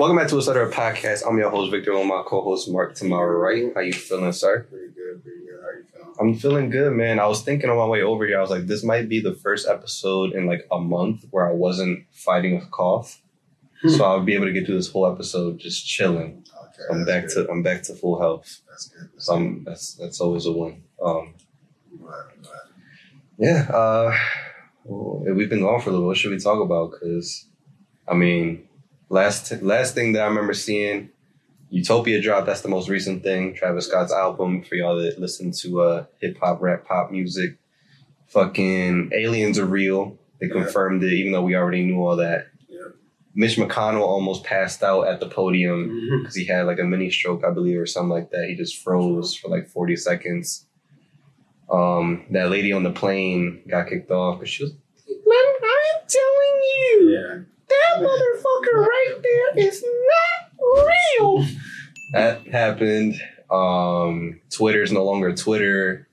Welcome back to Etcetera podcast. I'm your host Victor, and my co-host Marc to my right. How you feeling, sir? Pretty good, pretty good. How you feeling? I'm feeling good, man. I was thinking on my way over here. I was like, this might be the first episode in like a month where I wasn't fighting a cough, so I'll be able to get through this whole episode just chilling. Okay, I'm back good. to I'm back to full health. That's good. That's So I'm, that's that's always a win. Um, good. I'm glad, I'm glad. yeah. Uh, well, we've been gone for a little. What should we talk about? Because, I mean, last last thing that I remember seeing, Utopia drop. That's the most recent thing. Travis Scott's album for y'all that listen to uh, hip hop, rap, pop music. Fucking aliens are real. They Yeah. confirmed it, even though we already knew all that. Yeah. Mitch McConnell almost passed out at the podium because he had like a mini stroke, I believe, or something like that. He just froze for like 40 seconds. Um, that lady on the plane got kicked off because she was, I'm telling you, Yeah. that motherfucker right there is not real. That happened. Um, is no longer Twitter.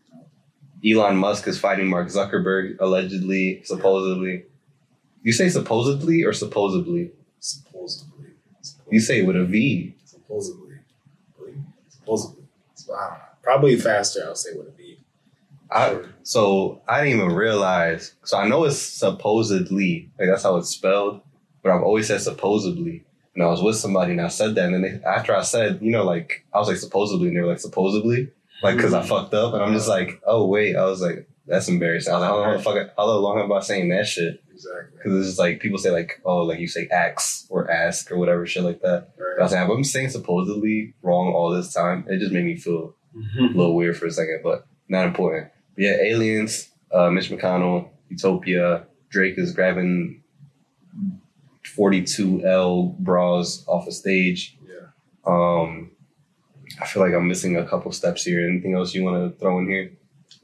Elon Musk is fighting Mark Zuckerberg, allegedly, supposedly. You say supposedly or supposedly? Supposedly. You say it with a V. Supposedly. Supposedly. So, I don't know. Probably faster, I'll say with it be. I, Sure. So I didn't even realize. So I know it's supposedly, like that's how it's spelled, but I've always said supposedly. And I was with somebody and I said that, and then they, after I said, you know, like I was like supposedly, and they were like supposedly, like because I fucked up, and I'm just like, oh wait, I was like, that's embarrassing. I was like, how long, the fuck, how long am I saying that shit? Exactly. Because it's just like people say like, oh, like you say ax or ask or whatever shit like that. But I was like, I'm saying supposedly wrong all this time. It just made me feel a little weird for a second, but not important. But yeah, aliens, uh, Mitch McConnell, Utopia, Drake is grabbing 42L bras off a stage. Yeah. Um, I feel like I'm missing a couple steps here. Anything else you want to throw in here?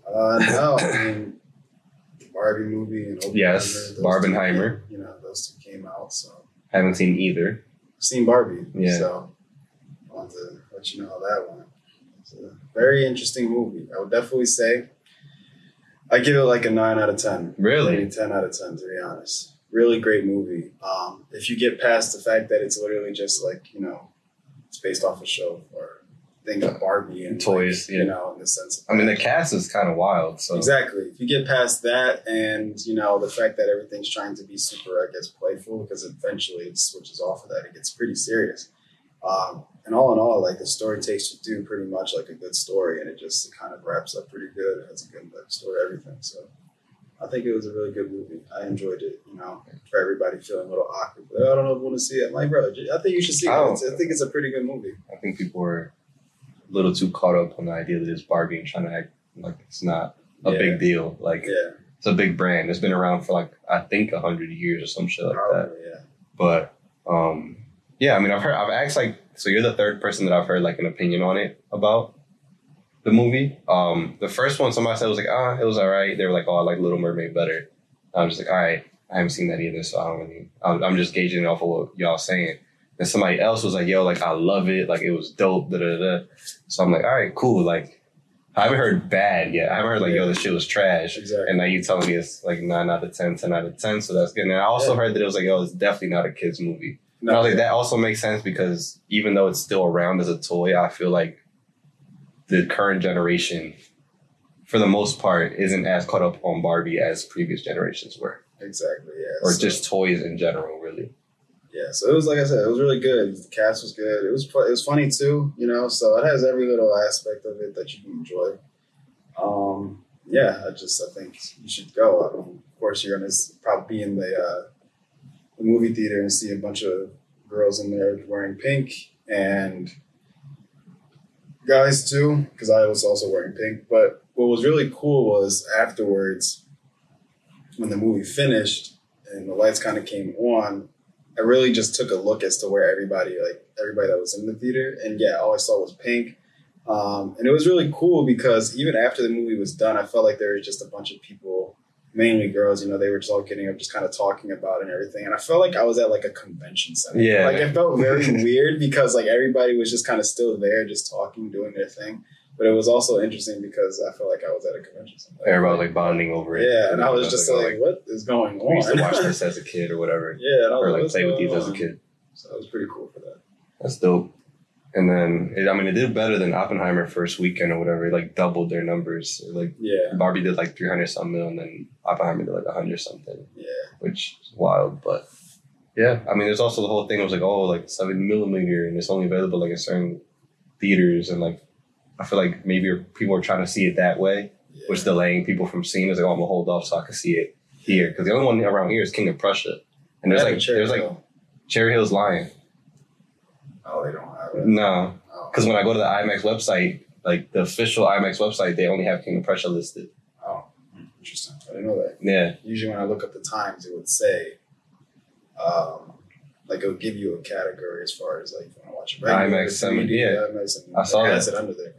Uh, no, I mean, the Barbie movie and Oppenheimer, Yes, Barbenheimer. came- You know, those two came out, so I Haven't seen either. I've seen Barbie. Yeah. So I want to let you know how that went. It's a very interesting movie. I would definitely say I give it like a nine out of ten. Really? Maybe ten out of ten to be honest. Really great movie. Um, if you get past the fact that it's literally just like, you know, it's based off a show or think of Barbie and Toys, like, yeah. you know, in the sense of I mean, the cast is kind of wild. So Exactly. If you get past that and, you know, the fact that everything's trying to be super, I guess, playful, because eventually it switches off of that. It gets pretty serious. Um, and all in all, like the story takes you through pretty much like a good story and it just it kind of wraps up pretty good. It has a good like, story, everything. So I think it was a really good movie. I enjoyed it, you know, for everybody feeling a little awkward. But I don't know if you want to see it. I'm like, bro, I think you should see it. I I think it's a pretty good movie. I think people were a little too caught up on the idea that it's Barbie and trying to act like it's not a Yeah. big deal. Like Yeah, it's a big brand. It's been around for like I think a hundred years or some shit like that. yeah. But um, yeah, I mean, I've heard, I've asked like, so you're the third person that I've heard like an opinion on it about the movie. Um, the first one, somebody said was like, ah, it was all right. They were like, oh, I like Little Mermaid better. I'm just like, all right, I haven't seen that either, so I don't really. I'm, I'm just gauging it off of what y'all saying. And somebody else was like, yo, like I love it, like it was dope, da da da. So I'm like, all right, cool. Like, I haven't heard bad yet. I haven't heard like, yo, this shit was trash. Exactly. And now you telling me it's like nine out of 10, 10 out of 10. So that's good. And I also Yeah. heard that it was like, yo, it's definitely not a kid's movie. No, And I was like, that also makes sense because even though it's still around as a toy, I feel like the current generation, for the most part, isn't as caught up on Barbie as previous generations were. Exactly, yeah. Or So- just toys in general, really. Yeah, so it was like I said, it was really good. The cast was good. It was it was funny too, you know. So it has every little aspect of it that you can enjoy. Um, yeah, I just I think you should go. I mean, of course, you're gonna probably be in the, uh, the movie theater and see a bunch of girls in there wearing pink and guys too, because I was also wearing pink. But what was really cool was afterwards, when the movie finished and the lights kind of came on, I really just took a look as to where everybody, like everybody that was in the theater, and yeah, all I saw was pink. Um, and it was really cool because even after the movie was done, I felt like there was just a bunch of people, mainly girls. You know, they were just all getting up, just kind of talking about it and everything. And I felt like I was at like a convention center. Yeah. like it felt very weird because like everybody was just kind of still there, just talking, doing their thing. But it was also interesting because I felt like I was at a convention center. Everybody like bonding over it. yeah, and I was just oh, like, "What is going on?" we used to watch this as a kid or whatever. yeah, and I was Or like, like play with these as a kid. So it was pretty cool for that. That's dope. And then, it, I mean, it did better than Oppenheimer first weekend or whatever. It like doubled their numbers. Like Yeah, Barbie did like 300 some mil, and then Oppenheimer did like 100 something, yeah, which is wild. But yeah, I mean, there's also the whole thing. It was like, oh, like seven millimeter, and it's only available like in certain theaters. And like, I feel like maybe people are trying to see it that way, yeah. which delaying people from seeing it. It's like, oh, I'm gonna hold off so I can see it here. Because the only one around here is King of Prussia. And there's Yeah, like, there's like Cherry Hill's Lion. oh, they don't No, Oh, because when I go to the IMAX website, like the official IMAX website, they only have King of Prussia listed. oh, interesting. I didn't know that. Yeah, Usually, when I look up the times, it would say, um, like it would give you a category as far as like if you want to watch it regular, IMAX, 3D, yeah. IMAX, and I saw it has it under there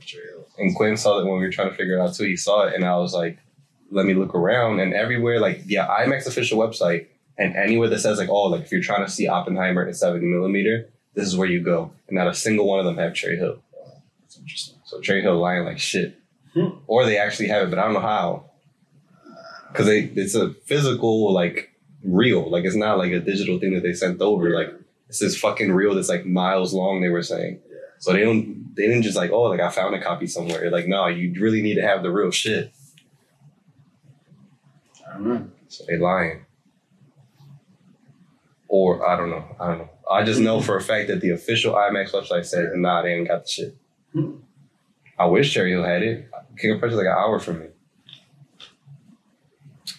and Quinn saw it when we were trying to figure it out too. He saw it, and I was like, "Let me look around." And everywhere, like the IMAX official website, and anywhere that says like, "Oh, like if you're trying to see Oppenheimer in 70 millimeter, this is where you go." And not a single one of them have Cherry Hill. That's interesting. So Cherry Hill lying like shit, Hmm. or they actually have it, but I don't know how. Because they it's a physical like real. like it's not like a digital thing that they sent over. Like it's this fucking reel that's like miles long. They were saying. yeah, So they don't they didn't just like, oh, like I found a copy somewhere. Like, no, you really need to have the real shit. I don't know. So they lying. Or I don't know. I don't know. I just know for a fact that the official IMAX website said, nah, they ain't got the shit. I wish Cherry Hill had it. King of Prussia like an hour from me.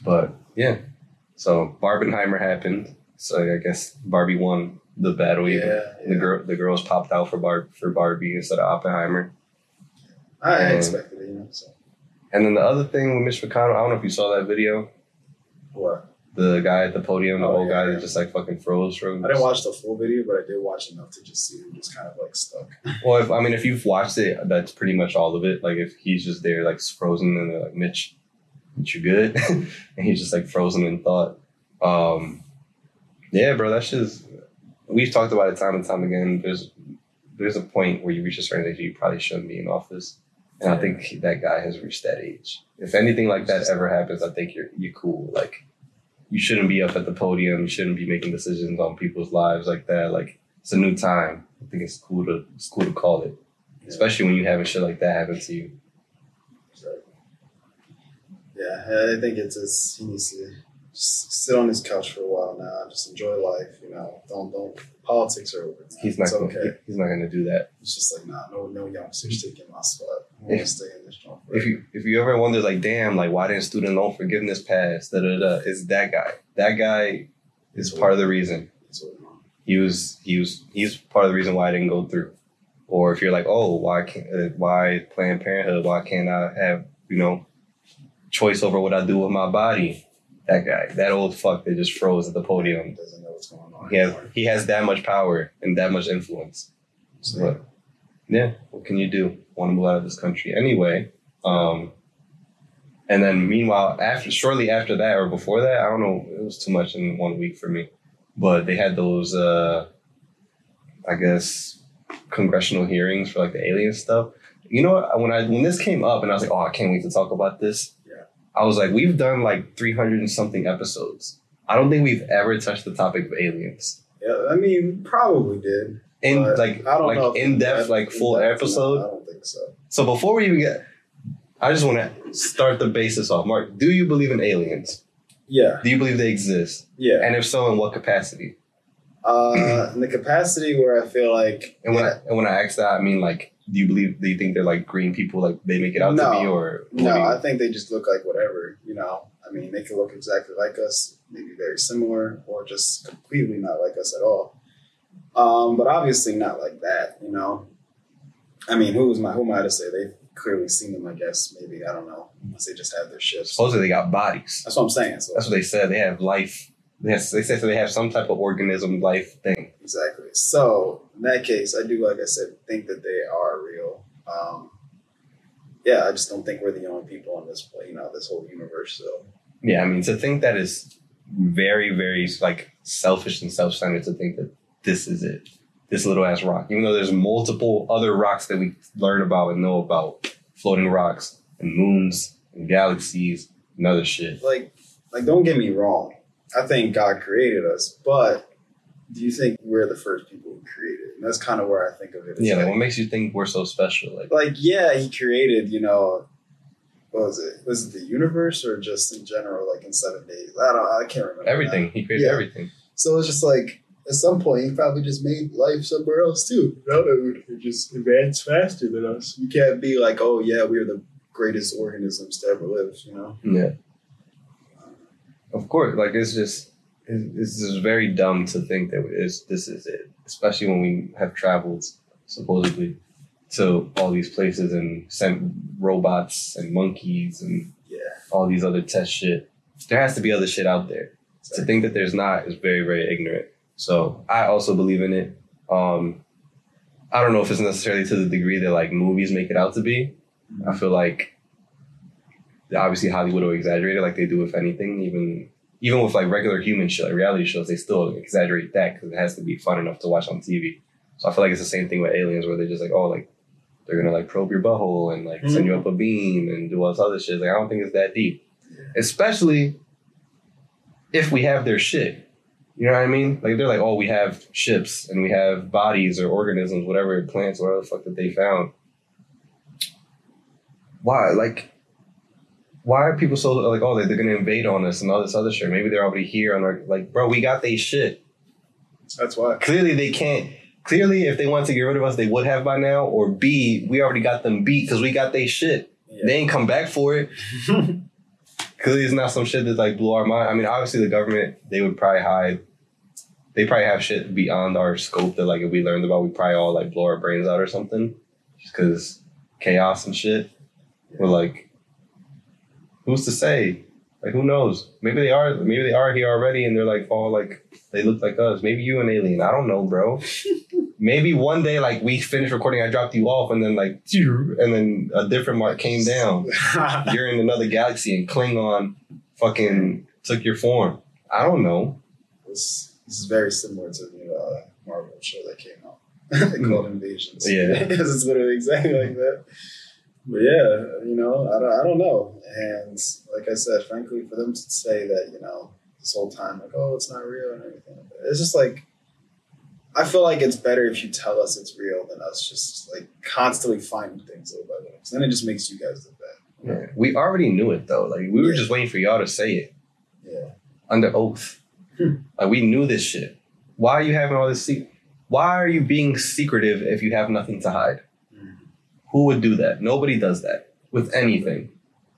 But yeah. So Barbenheimer happened. So I guess Barbie won the battle even. Yeah, The girl the girls popped out for Bar for Barbie instead of Oppenheimer. I, I Um, expected it, you know. So And then the other thing with Mitch McConnell, I don't know if you saw that video. what? The guy at the podium, the Oh, old yeah, guy yeah. that just like fucking froze from. I didn't watch the full video, but I did watch enough to just see him just kind of like stuck. Well, if, I mean, if you've watched it, that's pretty much all of it. Like if he's just there, like frozen, and they're like, "Mitch, Mitch, you good?" and he's just like frozen in thought. Um, yeah, bro, that's just. We've talked about it time and time again. There's there's a point where you reach a certain age, you probably shouldn't be in office, and I think that guy has reached that age. If anything like that ever happens, I think you're you're cool. Like you shouldn't be up at the podium. You shouldn't be making decisions on people's lives like that. Like it's a new time. I think it's cool to it's cool to call it, especially when you having shit like that happen to you. Yeah, I think it's just he needs to just sit on his couch for a while now. Just enjoy life, you know. Don't don't politics are over. He's not it's gonna, okay. he's not gonna do that. It's just like nah, no no youngsters taking my spot. I want to stay in this joint. If you if you ever wonder like, damn, like why didn't student loan forgiveness pass? Da da da. It's that guy. That guy is part of the reason. He was he was he's part of the reason why I didn't go through. Or if you're like, oh, why can't uh, why Planned Parenthood? Why can't I have you know choice over what I do with my body? That guy, that old fuck that just froze at the podium. doesn't know what's going on. He has he has that much power and that much influence. So, yeah, what can you do? Want to move out of this country anyway? Um, and then meanwhile, after shortly after that or before that, I don't know, it was too much in one week for me. But they had those, uh, I guess, congressional hearings for like the alien stuff. You know, what? when I when this came up and I was like, oh, I can't wait to talk about this. Yeah. I was like, we've done like three hundred and something episodes. I don't think we've ever touched the topic of aliens. yeah, I mean, probably did. In like I don't like know in depth, like full in-depth, no, episode. I don't think so. So before we even get, I just want to start the basis off. Marc, do you believe in aliens? Yeah, Do you believe they exist? yeah. And if so, in what capacity? Uh, in the capacity where I feel like And when I, and when I ask that, I mean like, do you believe? Do you think they're like green people? Like they make it out No. to be, or No, I think they just look like whatever, you know. I mean, they can look exactly like us, maybe very similar, or just completely not like us at all. Um, but obviously not like that, you know. I mean, who was my who am I to say? They've clearly seen them, I guess. Maybe I don't know. Unless they just have their ships. supposedly they got bodies. That's what I'm saying. So That's what they said. They have life. Have, they said so they have some type of organism life thing. exactly. So in that case, I do, like I said, think that they are real. Um, yeah, I just don't think we're the only people on this, play, you know, this whole universe. So Yeah, I mean to think that is very, very like selfish and self-centered to think that this is it. This little ass rock. Even though there's multiple other rocks that we learn about and know about. Floating rocks and moons and galaxies and other shit. like like don't get me wrong i think god created us but do you think we're the first people who created? And that's kind of where I think of it. Yeah, like, what makes you think we're so special? Like like, yeah, he created, you know, what was it? Was it the universe or just in general, like in seven days? I don't. I can't remember. everything. He created Yeah. everything. So it's just like at some point he probably just made life somewhere else too. You know, it would it just advance faster than us. You can't be like, oh yeah, we're the greatest organisms to ever live. You know. Yeah. Of course, like it's just it's it's just very dumb to think that it's, this is it, especially when we have traveled supposedly to all these places and sent robots and monkeys and Yeah. all these other test shit. There has to be other shit out there. To think that there's not is very very ignorant. So I also believe in it. Um, I don't know if it's necessarily to the degree that like movies make it out to be. I feel like obviously Hollywood will exaggerate it like they do with anything, even even with like regular human shit, like reality shows, they still exaggerate that because it has to be fun enough to watch on TV. So I feel like it's the same thing with aliens, where they're just like, oh, like they're gonna like probe your butthole and like send you up a mm-hmm. beam and do all this other shit. Like I don't think it's that deep, especially if we have their shit. You know what I mean? Like they're like, oh, we have ships and we have bodies or organisms, whatever plants, whatever the fuck that they found. Why? Like, why are people so like, oh, they're, they're gonna invade on us and all this other shit? Maybe they're already here and like, like, bro, we got they shit. That's why. Clearly, they can't. Clearly, if they wanted to get rid of us, they would have by now. Or B, we already got them beat because we got they shit. Yeah. They ain't come back for it. Clearly, it's not some shit that like blew our mind. I mean, obviously, the government they would probably hide. They probably have shit beyond our scope that like if we learned about, we probably all like blow our brains out or something, just because chaos and shit. We're like, who's to say? Like, who knows? Maybe they are. Maybe they are here already, and they're like all like they look like us. Maybe you an alien. I don't know, bro. maybe one day, like we finished recording, I dropped you off, and then like, and then a different mark came down. You're in another galaxy, and Klingon fucking took your form. I don't know. this, this is very similar to the uh, Marvel show that came out. they called Invasions. Yeah. Because it's literally exactly like that. But yeah, you know, I don't, I don't know. And like I said, frankly, for them to say that, you know, this whole time, like, oh, it's not real and everything, it's just like, I feel like it's better if you tell us it's real than us just like constantly finding things little by little. then it just makes you guys look bad. Yeah. We already knew it though. Like we were Yeah. just waiting for y'all to say it Yeah. under oath. Hmm. Like we knew this shit. Why are you having all this? Se- Why are you being secretive if you have nothing to hide? Who would do that? Nobody does that with anything.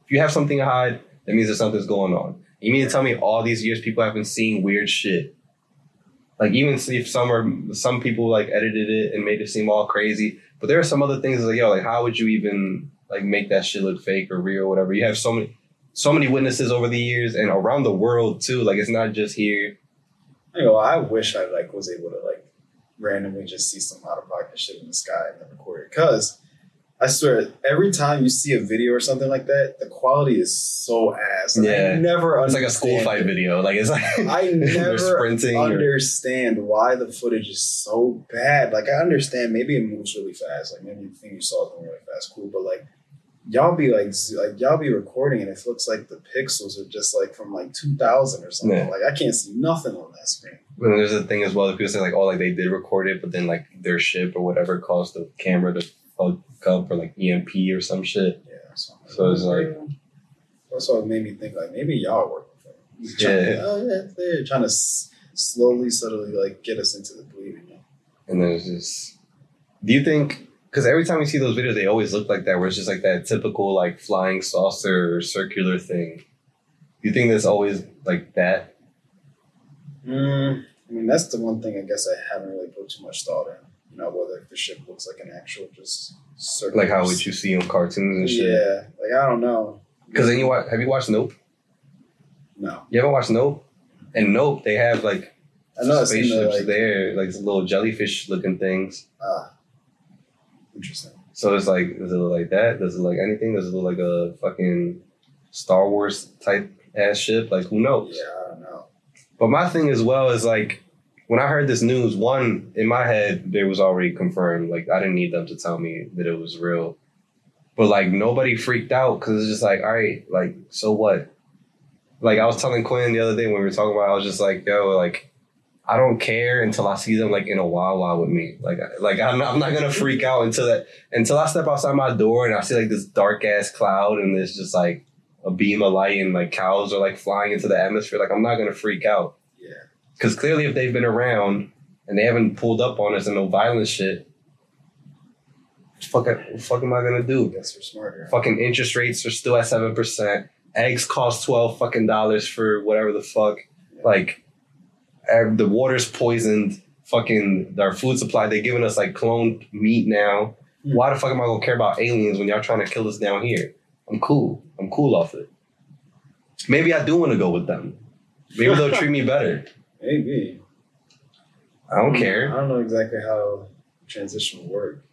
If you have something to hide, that means that something's going on. You mean to tell me all these years people have been seeing weird shit? Like even if some are some people like edited it and made it seem all crazy, but there are some other things like yo, like how would you even like make that shit look fake or real or whatever? You have so many so many witnesses over the years and around the world too. Like it's not just here. I know. I wish I like was able to like randomly just see some out of pocket shit in the sky and then record it. Cause I swear, every time you see a video or something like that, the quality is so ass. And Yeah. I never. It's like a school fight video. Like it's like I never sprinting. or- understand why the footage is so bad. Like I understand maybe it moves really fast. Like maybe the thing you saw moving really fast, cool. But like y'all be like like y'all be recording and it looks like the pixels are just like from like two thousand or something. Yeah. Like I can't see nothing on that screen. But there's a thing as well that people say like, oh, like they did record it, but then like their ship or whatever caused the camera to fuck up or like EMP or some shit. Yeah. So, it's like- that's what made me think like maybe y'all work with them. Yeah. oh, yeah, they're trying to s- slowly, subtly like get us into the believing. it. And then it's just, do you think? Because every time you see those videos, they always look like that, where it's just like that typical like flying saucer or circular thing. Do you think that's always like that? Mm, I mean, that's the one thing I guess I haven't really put too much thought in. Know, whether the ship looks like an actual just circle. Like how would you see on cartoons and shit? Yeah, like I don't know. Because then you watch. Have you watched Nope? No, You ever watched Nope? And Nope, they have like I know in the, spaceships like there, like little jellyfish looking things. ah, interesting. So it's like, does it look like that? Does it look like anything? Does it look like a fucking Star Wars type ass ship? Like, who knows? Yeah, I don't know. But my thing as well is like, when I heard this news, one, in my head, there was already confirmed. Like, I didn't need them to tell me that it was real. But like, nobody freaked out because it's just like, all right, like, so what? Like, I was telling Quinn the other day when we were talking about it, I was just like, yo, like, I don't care until I see them like in a Wawa with me. Like, like I'm not, I'm not gonna freak out until that until I step outside my door and I see like this dark ass cloud and there's just like a beam of light and like cows are like flying into the atmosphere. Like I'm not gonna freak out. Yeah. Because clearly, if they've been around and they haven't pulled up on us and no violent shit, fuck, what fuck am I gonna do? guess we're smarter. Fucking interest rates are still at seven percent. Eggs cost twelve fucking dollars for whatever the fuck. Like, eh, the water's poisoned. Fucking our food supply. They're giving us like cloned meat now. Hmm. Why the fuck am I gonna care about aliens when y'all trying to kill us down here? I'm cool. I'm cool off it. Maybe I do want to go with them. Maybe they'll treat me better. Maybe. I don't care. I don't know exactly how transition will work.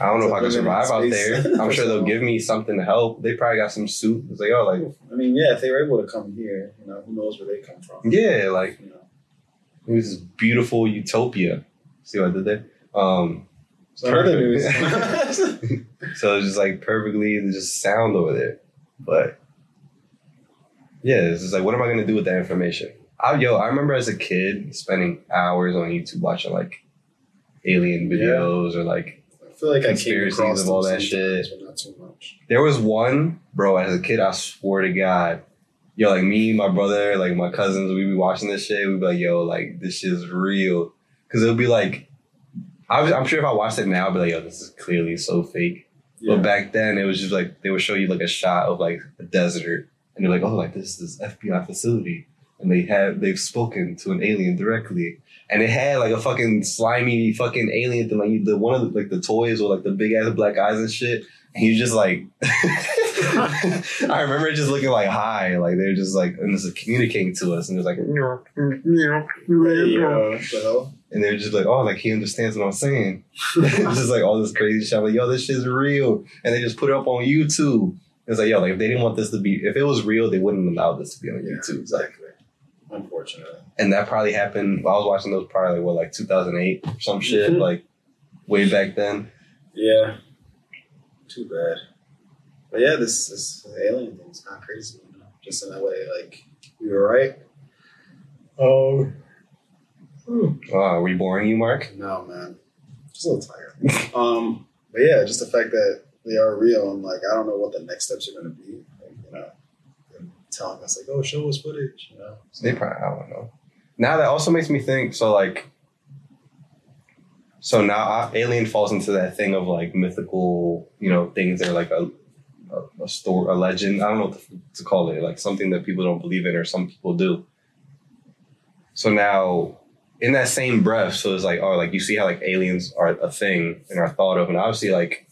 I don't know if I can survive out there. I'm sure they'll give me something to help. They probably got some soup. It's like, oh, like, I mean, yeah, if they were able to come here, you know, who knows where they come from? yeah, like You know. it was this beautiful utopia. See what I did there? Um, So in other Perfect. news, so it's just like perfectly just sound over there. But yeah, it's just like, what am I gonna do with that information? I, yo, I remember as a kid spending hours on YouTube watching like alien Yeah. videos or like I feel like I came Conspiracies across of all that shit. not too much. There was one, bro, as a kid, I swear to God, yo, like me, my brother, like my cousins, we'd be watching this shit. We'd be like, yo, like this shit is real. Cause it would be like, I was, I'm sure if I watched it now, I'd be like, yo, this is clearly so fake. Yeah. But back then, it was just like, they would show you like a shot of like a desert. And they're like, oh, like this is FBI facility. And they have, they've spoken to an alien directly. And it had like a fucking slimy fucking alien thing, like the one of the, like the toys or like the big ass black eyes and shit. And he was just like, I remember just looking like high, like they're just like and this is communicating to us, and it's like, Hey, what the hell? and they're just like, oh, like he understands what I'm saying. it's just like all this crazy shit. I'm like, yo, this shit's real, and they just put it up on YouTube. It's like, yo, like if they didn't want this to be, if it was real, they wouldn't allow this to be on YouTube. It's like, exactly. Unfortunately. and that probably happened. I was watching those probably what, like 2008 or some shit, Mhm. like way back then. Yeah. Too bad. But yeah, this this alien thing's not crazy, you know. Just in that way, like we were right. Oh. Oh, are we boring you, Marc? No, man. Just a little tired. um, but yeah, just the fact that they are real and like I don't know what the next steps are gonna be. Like, you know, them telling us like, oh, show us footage, you know. So, They probably, I don't know. Now that also makes me think. So like, so now I, Alien falls into that thing of like mythical, you know, things that are like a a, a story, a legend. I don't know what to, to call it. Like something that people don't believe in, or some people do. So now, in that same breath, so it's like, oh, like you see how like aliens are a thing and are thought of, and obviously like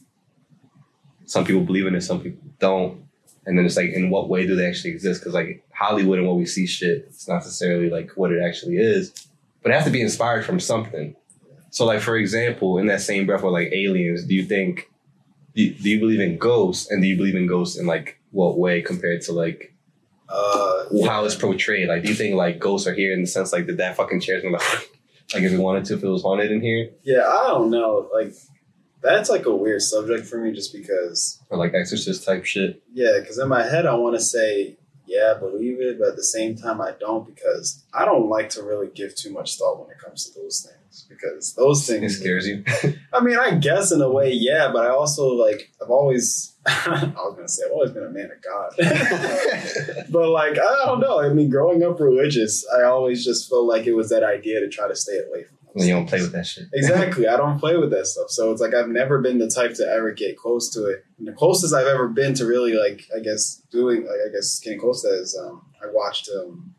some people believe in it, some people don't. And then it's like, in what way do they actually exist? Because like Hollywood and what we see shit, it's not necessarily like what it actually is, but it has to be inspired from something. So like for example, in that same breath with like aliens, do you think do you, do you believe in ghosts? And do you believe in ghosts in like what way compared to like uh, how it's portrayed? Like, do you think like ghosts are here in the sense like did that fucking chair's gonna like if it wanted to if it was haunted in here yeah, I don't know. Like that's like a weird subject for me, just because or like exorcist type shit? Yeah, because in my head I want to say yeah, I believe it, but at the same time I don't because I don't like to really give too much thought when it comes to those things because those It things. scares you. I mean, I guess in a way, yeah, but I also like I've always I was gonna say I've always been a man of God, but like I don't know. I mean, growing up religious, I always just felt like it was that idea to try to stay away from. You don't play with that shit. Exactly. I don't play with that stuff. So it's like I've never been the type to ever get close to it. And the closest I've ever been to really like I guess doing like I guess getting close to that is um I watched um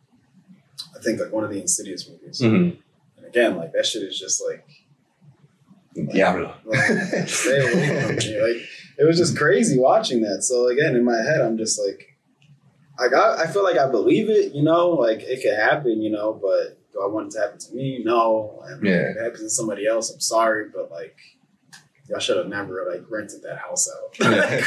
I think like one of the Insidious movies. Mm-hmm. And again, like that shit is just like, Diablo. like stay away from me. Like it was just crazy watching that. So again, in my head I'm just like like I, I feel like I believe it, you know, like it could happen, you know, but do I want it to happen to me? No. And Yeah. if it happens to somebody else, I'm sorry, but like y'all should have never like rented that house out. Yeah.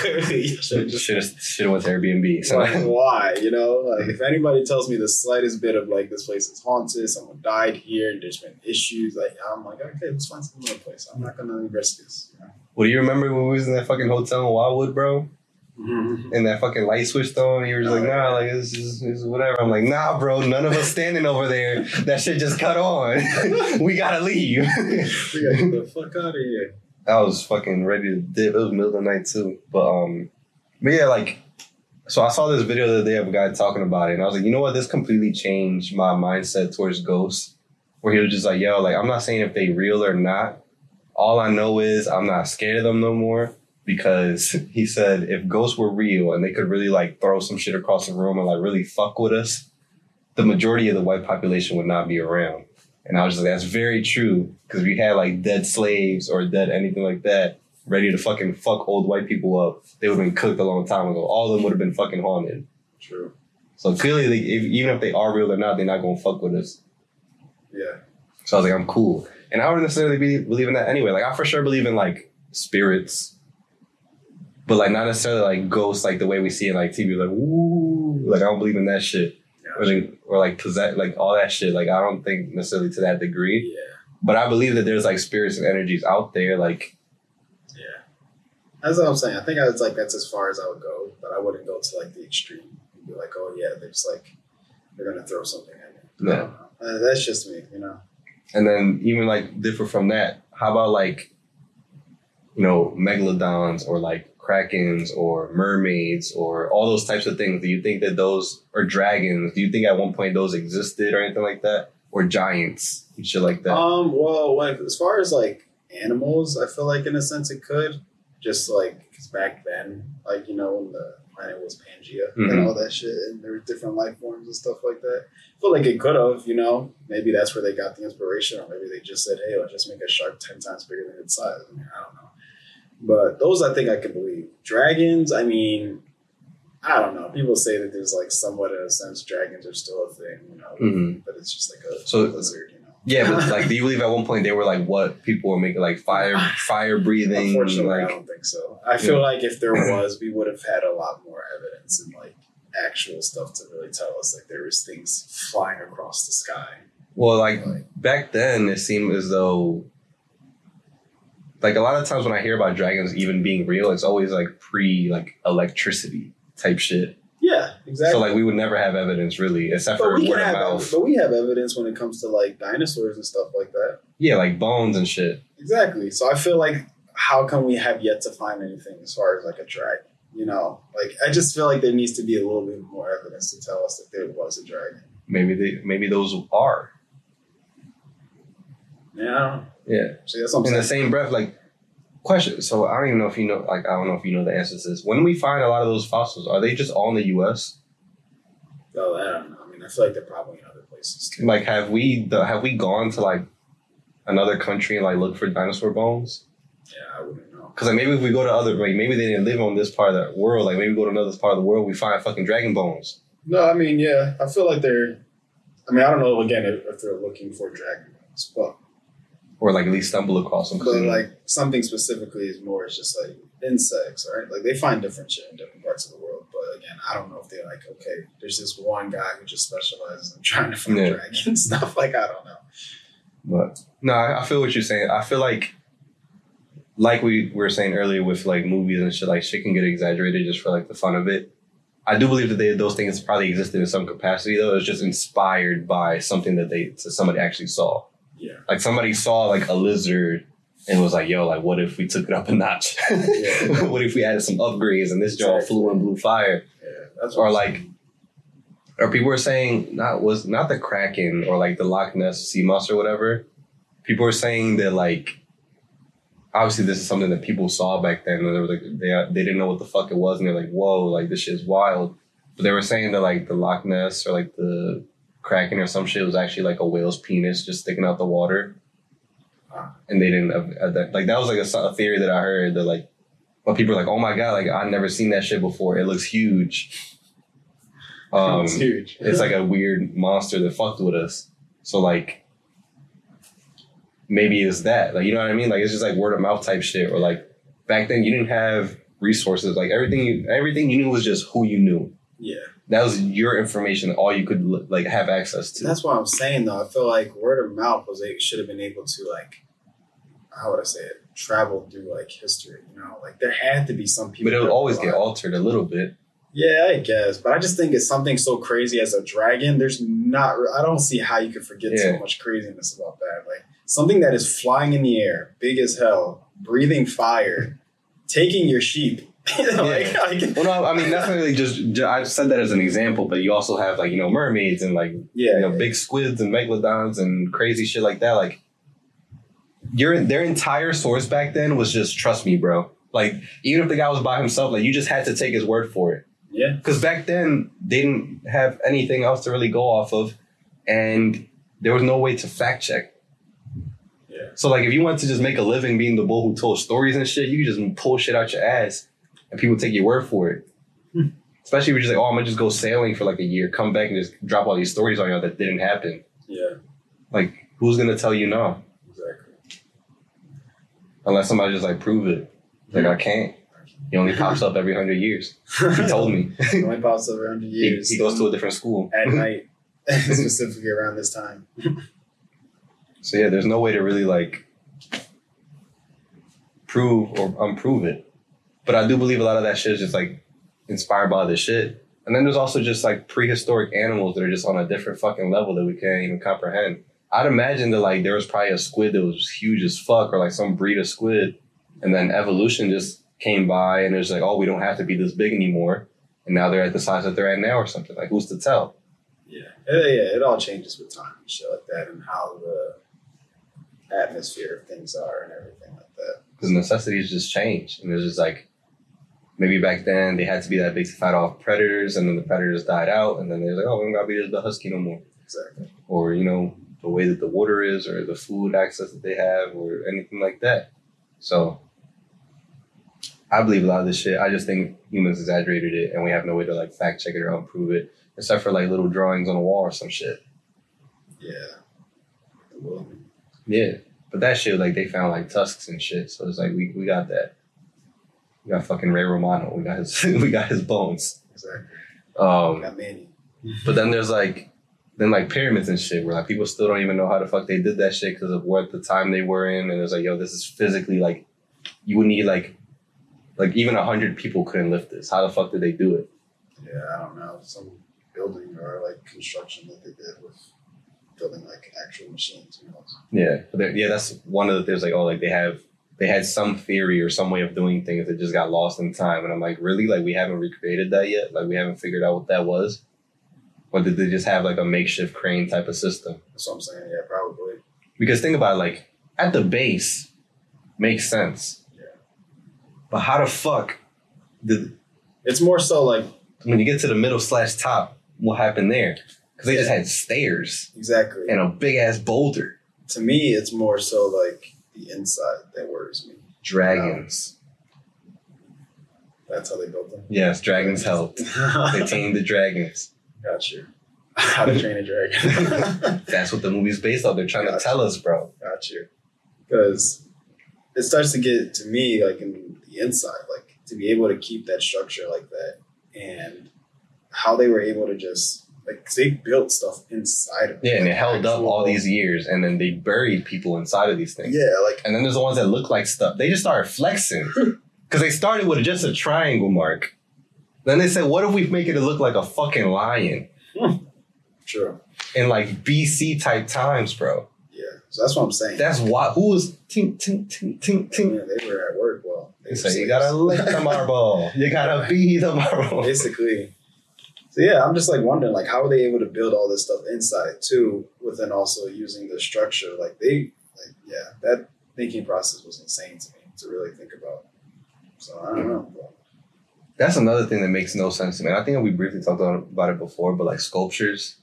Should have just Should have should have went to Airbnb. So like, why? You know, like if anybody tells me the slightest bit of like this place is haunted, someone died here, and there's been issues, like I'm like, okay, let's find some other place. I'm not gonna risk this. You know? Well, do you remember when we was in that fucking hotel in Wildwood, bro? And that fucking light switched on. You were just like, nah, like this is, this is whatever. I'm like, nah, bro, none of us standing over there. That shit just cut on. we gotta leave. we gotta get the fuck out of here. I was fucking ready to dip. It was middle of the night too. But um, but yeah, like, so I saw this video the other day of a guy talking about it, and I was like, you know what? This completely changed my mindset towards ghosts. Where he was just like, yo, like I'm not saying if they real or not. All I know is I'm not scared of them no more because he said if ghosts were real and they could really like throw some shit across the room and like really fuck with us, the majority of the white population would not be around. And I was just like, that's very true. Because we had like dead slaves or dead anything like that ready to fucking fuck old white people up, they would have been cooked a long time ago. All of them would have been fucking haunted. True. So clearly, they, if, even if they are real or not, they're not gonna fuck with us. Yeah. So I was like, I'm cool. And I don't necessarily be, believe in that anyway. Like I for sure believe in like spirits, but like not necessarily like ghosts, like the way we see in like TV. Like ooh, like I don't believe in that shit. Or, like, or like possess, like all that shit. Like I don't think necessarily to that degree. Yeah. But I believe that there's like spirits and energies out there. Like Yeah. That's what I'm saying. I think I was like that's as far as I would go, but I wouldn't go to like the extreme and be like, oh yeah, they're just like they're gonna throw something at me. I Yeah. don't know. Uh, that's just me, you know. And then even like different from that, how about like, you know, megalodons or like krakens or mermaids or all those types of things? Do you think that those or dragons? Do you think at one point those existed or anything like that? Or giants and shit like that? Um, well, like as far as like animals, I feel like in a sense it could. Just like cause back then, like you know, when the planet was Pangea Mhm. and all that shit, and there were different life forms and stuff like that. I feel like it could have, you know, maybe that's where they got the inspiration, or maybe they just said, "Hey, let's just make a shark ten times bigger than its size." I, mean, I don't know, but those I think I can believe. Dragons, I mean, I don't know. People say that there's like somewhat in a sense dragons are still a thing, you know, Mhm. but it's just like a So- lizard, you know. Yeah, but like, do you believe at one point they were like what people were making like fire, fire breathing? Unfortunately, I don't think so. I feel like if there was, we would have had a lot more evidence and like actual stuff to really tell us like there was things flying across the sky. well, like Like, back then it seemed as though like a lot of times when I hear about dragons even being real, it's always like pre like electricity type shit. yeah, exactly. So like we would never have evidence really, except but for we word of have, mouth. but we have evidence when it comes to like dinosaurs and stuff like that. Yeah, like bones and shit. Exactly. So I feel like how come we have yet to find anything as far as like a dragon? You know, like I just feel like there needs to be a little bit more evidence to tell us that there was a dragon. Maybe they maybe those are. Yeah, I don't know. Yeah. See, that's what I'm In the same breath, like question. So I don't even know if you know. Like I don't know if you know the answer to this. When we find a lot of those fossils, are they just all in the U.S.? Oh, I don't know. I mean, I feel like they're probably in other places too. Like have we the, have we gone to like another country and like look for dinosaur bones? Yeah, I wouldn't know. Because like maybe if we go to other like maybe they didn't live on this part of the world. Like maybe we go to another part of the world, we find fucking dragon bones. No, I mean, yeah, I feel like they're. I mean, I don't know again if, if they're looking for dragon bones, but Or like at least stumble across them. but like something specifically is more. It's just like insects, right? Like they find different shit in different parts of the world. But again, I don't know if they're like okay. There's this one guy who just specializes in trying to find Yeah. dragon stuff. Like I don't know. But no, I, I feel what you're saying. I feel like, like we were saying earlier with like movies and shit, like shit can get exaggerated just for like the fun of it. I do believe that they, those things probably existed in some capacity, though. It's just inspired by something that they that somebody actually saw. Yeah. Like somebody saw like a lizard and was like, "Yo, like, what if we took it up a notch? Yeah. what if we added some upgrades and this jaw flew and blew fire?" Yeah, that's or like or people were saying not was not the kraken or like the loch ness sea moss or whatever people were saying that like obviously this is something that people saw back then and they were like they, they didn't know what the fuck it was and they're like whoa like this shit's wild but they were saying that like the loch ness or like the kraken or some shit was actually like a whale's penis just sticking out the water and they didn't uh, that, like that was like a, a theory that i heard that like but people are like oh my god like i've never seen that shit before it looks huge um it's huge. it's like a weird monster that fucked with us. So like maybe it's that. Like you know what I mean? Like it's just like word of mouth type shit. Or like back then you didn't have resources. Like everything you everything you knew was just who you knew. yeah. That was your information, all you could like have access to. That's what I'm saying though. I feel like word of mouth was they should have been able to like how would I say it? Traveled through like history, you know, like there had to be some people. But it would always get altered a little bit. Yeah, I guess, but I just think it's something so crazy as a dragon. There's not. I don't see how you could forget so much craziness about that. Like something that is flying in the air, big as hell, breathing fire, taking your sheep. like, Yeah. like- Well, no, I mean really just. I said that as an example, but you also have like you know mermaids and like yeah, you know big squids and megalodons and crazy shit like that. Like your their entire source back then was just trust me, bro. Like even if the guy was by himself, like you just had to take his word for it. yeah, Because back then they didn't have anything else to really go off of, and there was no way to fact check. yeah, So like if you wanted to just make a living being the bull who told stories and shit, you could just pull shit out your ass and people take your word for it. Hmm. Especially if you're just like, oh, I'm gonna just go sailing for like a year, come back and just drop all these stories on you that didn't happen. yeah, Like, who's gonna tell you no? exactly. Unless somebody just like prove it. Like I can't. He only pops up every hundred years. He told me. My pops over hundred he, years. he goes to a different school. at night, specifically around this time. So yeah, there's no way to really like prove or unprove it. But I do believe a lot of that shit is just like inspired by the shit. And then there's also just like prehistoric animals that are just on a different fucking level that we can't even comprehend. I'd imagine that like there was probably a squid that was huge as fuck or like some breed of squid. And then evolution just came by and it was like, oh, we don't have to be this big anymore. And now they're at the size that they're at now or something. Like who's to tell? Yeah, yeah, yeah. It all changes with time and shit like that, and how the atmosphere of things are and everything like that. because necessities just change. And it's just like maybe back then they had to be that big to fight off predators, and then the predators died out, and then they're like, oh, we don't gotta be the husky no more, Exactly. or you know the way that the water is, or the food access that they have, or anything like that. So I believe a lot of this shit. I just think humans exaggerated it, and we have no way to like fact check it or unprove it, except for like little drawings on the wall or some shit. Yeah. Well, Yeah, but that shit like they found like tusks and shit, so it's like we, we got that. We got fucking Ray Romano. We got his we got his bones. exactly. Um, Got Manny. but then there's like then like pyramids and shit where like people still don't even know how the fuck they did that shit because of what the time they were in, and it's like yo, this is physically like you would need like like even a hundred people couldn't lift this. How the fuck did they do it? Yeah, I don't know. Some building or like construction that they did with building like actual machines. Who knows? Yeah, but yeah, that's one of the things. Like, oh, like they have they had some theory or some way of doing things that just got lost in time, and I'm like, really? Like, we haven't recreated that yet. Like, we haven't figured out what that was, or did they just have like a makeshift crane type of system? That's what I'm saying. Yeah, probably. Because think about it, like at the base, makes sense. Yeah. But how the fuck did It's more so like when you get to the middle slash top, what happened there? Because they just had stairs exactly. and a big ass boulder, to me, it's more so like the inside that worries me. dragons. That's how they built them. Yes, dragons helped. They tamed the dragons. Got you. How to train a dragon. That's what the movie's based on. They're trying to tell us, bro. Got you. Because it starts to get to me like in the inside, like to be able to keep that structure like that, and how they were able to just like they built stuff inside of it. Yeah, and it like, held up all these years, and then they buried people inside of these things. Yeah, like And then there's the ones that look like stuff. They just started flexing because they started with just a triangle mark. Then they said, "What if we make it look like a fucking lion hmm. true. in like BC type times, bro?" Yeah, so that's what I'm saying. That's why. Who was tink tink tink tink tink? Yeah, they were at work. Well, they They say you gotta lick the marble. You gotta be the marble. basically. So yeah, I'm just like wondering, like, how are they able to build all this stuff inside too, within also using the structure? Like they, like, yeah, that thinking process was insane to me to really think about. So I don't know. But That's another thing that makes no sense to me. And I think we briefly talked about it before, but like sculptures,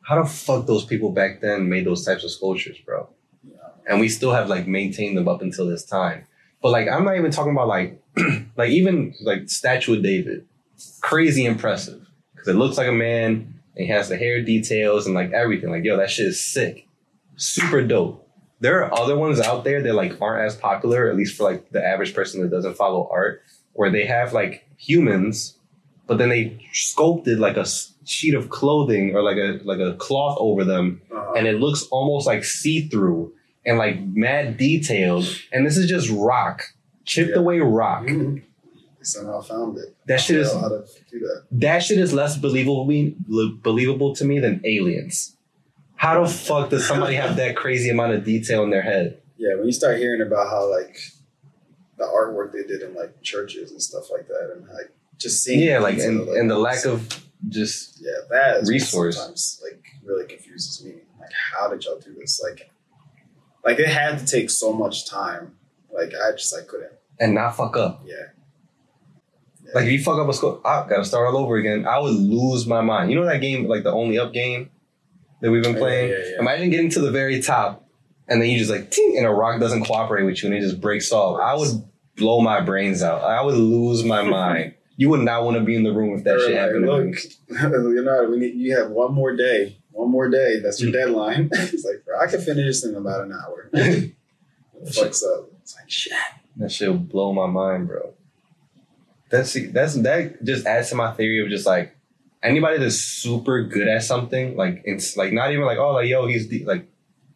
how the fuck those people back then made those types of sculptures, bro? yeah, And we still have like maintained them up until this time. But like, I'm not even talking about like, like even like statue of David, crazy impressive because it looks like a man and he has the hair details and like everything. Like, yo, that shit is sick, super dope. There are other ones out there that like aren't as popular, at least for like the average person that doesn't follow art, where they have like humans, but then they sculpted like a sheet of clothing or like a like a cloth over them uh, and it looks almost like see through. and like mad detailed, and this is just rock, chipped Yeah. away rock. Mhm. Somehow found it. That shit is how to do that. that shit is less believable believable to me than aliens. How the fuck does somebody have that crazy amount of detail in their head? Yeah, when you start hearing about how like the artwork they did in like churches and stuff like that, and like just seeing Yeah, like and, and the lack of just yeah that is resource. sometimes like really confuses me. Like, how did y'all do this? Like, like it had to take so much time. Like, I just I couldn't. and not fuck up. Yeah, Like if you fuck up a score, I gotta start all over again. I would lose my mind. You know that game, like the only up game that we've been playing. yeah, yeah. Imagine getting to the very top, and then you just like, ting, and a rock doesn't cooperate with you, and it just breaks off. I would blow my brains out. I would lose my mind. You would not want to be in the room if that They were shit happened. Look, Leonardo, we need you have one more day. One more day. That's your hmm. deadline. it's like, bro, I can finish this in about an hour. Fucks up. It's like shit. That shit will blow my mind, bro. That's that's that just adds to my theory of just like anybody that's super good at something, like it's like not even like oh like yo he's the, like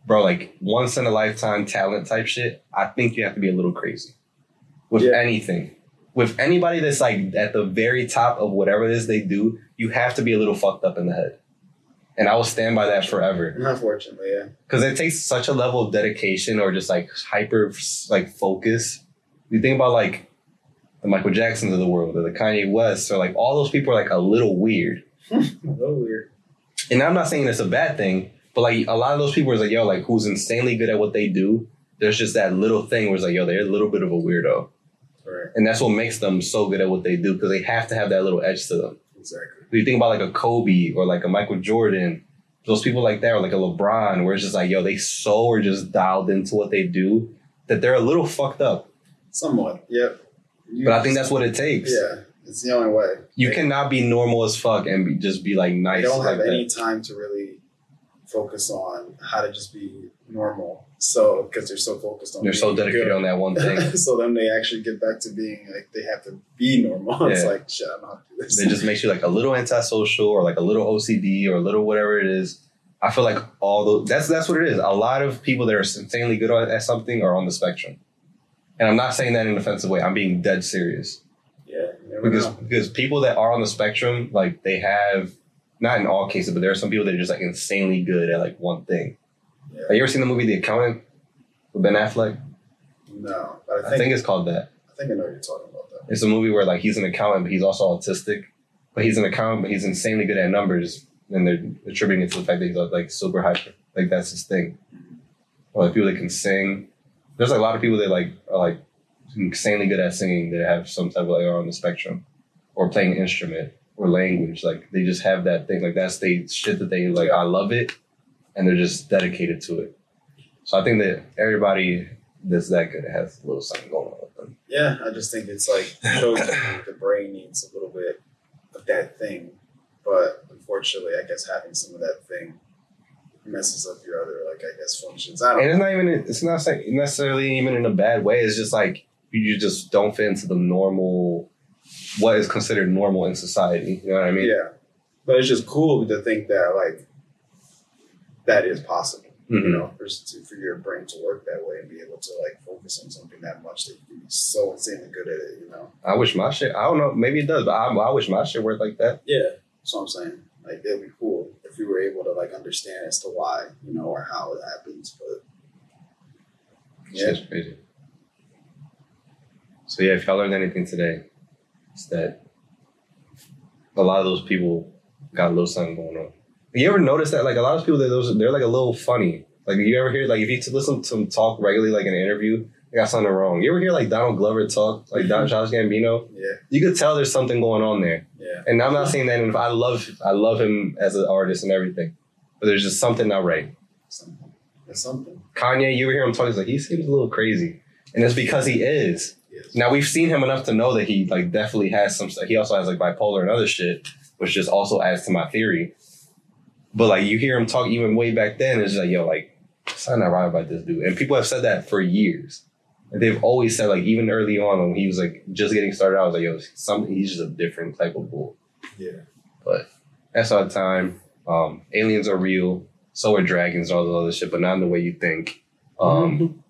bro like once in a lifetime talent type shit. I think you have to be a little crazy with Yeah. anything. With anybody that's like at the very top of whatever it is they do, you have to be a little fucked up in the head. And I will stand by that forever Unfortunately, yeah. because it takes such a level of dedication or just like hyper like focus. You think about like the Michael Jacksons of the world or the Kanye West or like all those people are like a little weird. A little weird. And I'm not saying it's a bad thing, but like a lot of those people is like yo like who's insanely good at what they do. There's just that little thing where it's like yo they're a little bit of a weirdo, Right. and that's what makes them so good at what they do because they have to have that little edge to them. Exactly. You think about like a Kobe or like a Michael Jordan, those people like that, or like a LeBron, where it's just like, yo, they so are just dialed into what they do that they're a little fucked up. Somewhat. Yep. You But I think that's what it takes. Yeah. It's the only way. You They- cannot be normal as fuck and be, just be like nice. They nice don't like have any that. time to really focus on how to just be normal. So because they're so focused on They're so dedicated good. on that one thing. so then they actually get back to being like they have to be normal. It's like shit, I don't know do this. It just makes you like a little antisocial or like a little OCD or a little whatever it is. I feel like all those that's that's what it is. A lot of people that are insanely good at something are on the spectrum. And I'm not saying that in an offensive way. I'm being dead serious. yeah, because know. because people that are on the spectrum, like they have not in all cases, but there are some people that are just like insanely good at like one thing. Yeah. Have you ever seen the movie The Accountant with Ben Affleck? No, but I I think, think it's called that. I think I know what you're talking about. Though. It's a movie where like he's an accountant, but he's also autistic. But he's an accountant, but he's insanely good at numbers, and they're attributing it to the fact that he's like super hyper. Like that's his thing. Or like people that can sing. There's like a lot of people that like are like insanely good at singing that have some type of like on the spectrum, or playing instrument or language. Like they just have that thing. Like that's they shit that they like. I love it, and they're just dedicated to it. So I think that everybody that's that good has a little something going on with them. Yeah, I just think it's like shows the brain needs a little bit of that thing, but unfortunately, I guess having some of that thing messes up your other like I guess functions. I don't. And it's not even it's not necessarily even in a bad way. It's just like you just don't fit into the normal what is considered normal in society. You know what I mean? yeah, but it's just cool to think that like that is possible. You Mhm. know, for, to, for your brain to work that way and be able to like focus on something that much that you can be so insanely good at it. You know. I wish my shit. I don't know. Maybe it does, but I, I wish my shit worked like that. Yeah, that's what I'm saying. Like it'd be cool if we were able to like understand as to why, you know, or how it happens. But yeah, Shit's crazy. So yeah, if y'all learned anything today, it's that a lot of those people got a little something going on. You ever notice that like a lot of people that those they're like a little funny. Like you ever hear like if you listen to them talk regularly like in an interview, they got something wrong. You ever hear like Donald Glover talk like Don Childish Gambino? yeah, You could tell there's something going on there. Yeah. And I'm not saying that if I love I love him as an artist and everything, but there's just something not right. Something. Kanye, you hear him talking, He's like he seems a little crazy, and it's because he is. Yes. Now we've seen him enough to know that he like definitely has some. He also has like bipolar and other shit, which just also adds to my theory. But like you hear him talk even way back then, it's just like yo, like something not right about this dude. And people have said that for years. And they've always said like even early on when he was like just getting started, I was like yo, something. He's just a different type of bull. Yeah. But that's our time. Um, aliens are real. So are dragons and all this other shit, but not in the way you think. Um,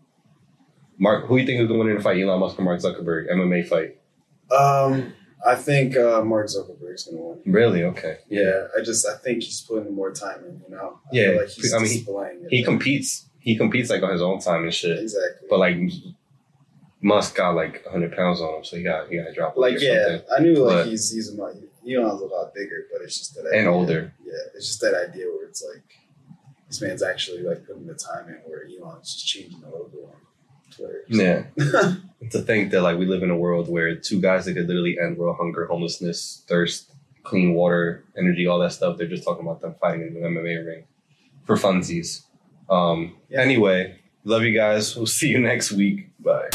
Marc, who do you think is going to win in the fight? Elon Musk or Mark Zuckerberg MMA fight? Um, I think uh, Mark Zuckerberg's gonna win. Really? Okay. Yeah, I just I think he's putting more time in. You know, I Yeah, feel like he's I mean, he- displaying it. He competes. He competes like on his own time and shit. exactly. But like Musk got like hundred pounds on him, so he got he got to drop like yeah, something. I knew like But- he's he's a lot Elon's a lot bigger, but it's just that And idea- older. Yeah, it's just that idea where it's like this man's actually like putting the time in, where Elon's just changing the logo on Twitter. Yeah. to think that like we live in a world where two guys that could literally end world hunger, homelessness, thirst, clean water, energy, all that stuff, they're just talking about them fighting in an MMA ring for funsies. Um, Yeah. Anyway, love you guys. We'll see you next week. Bye.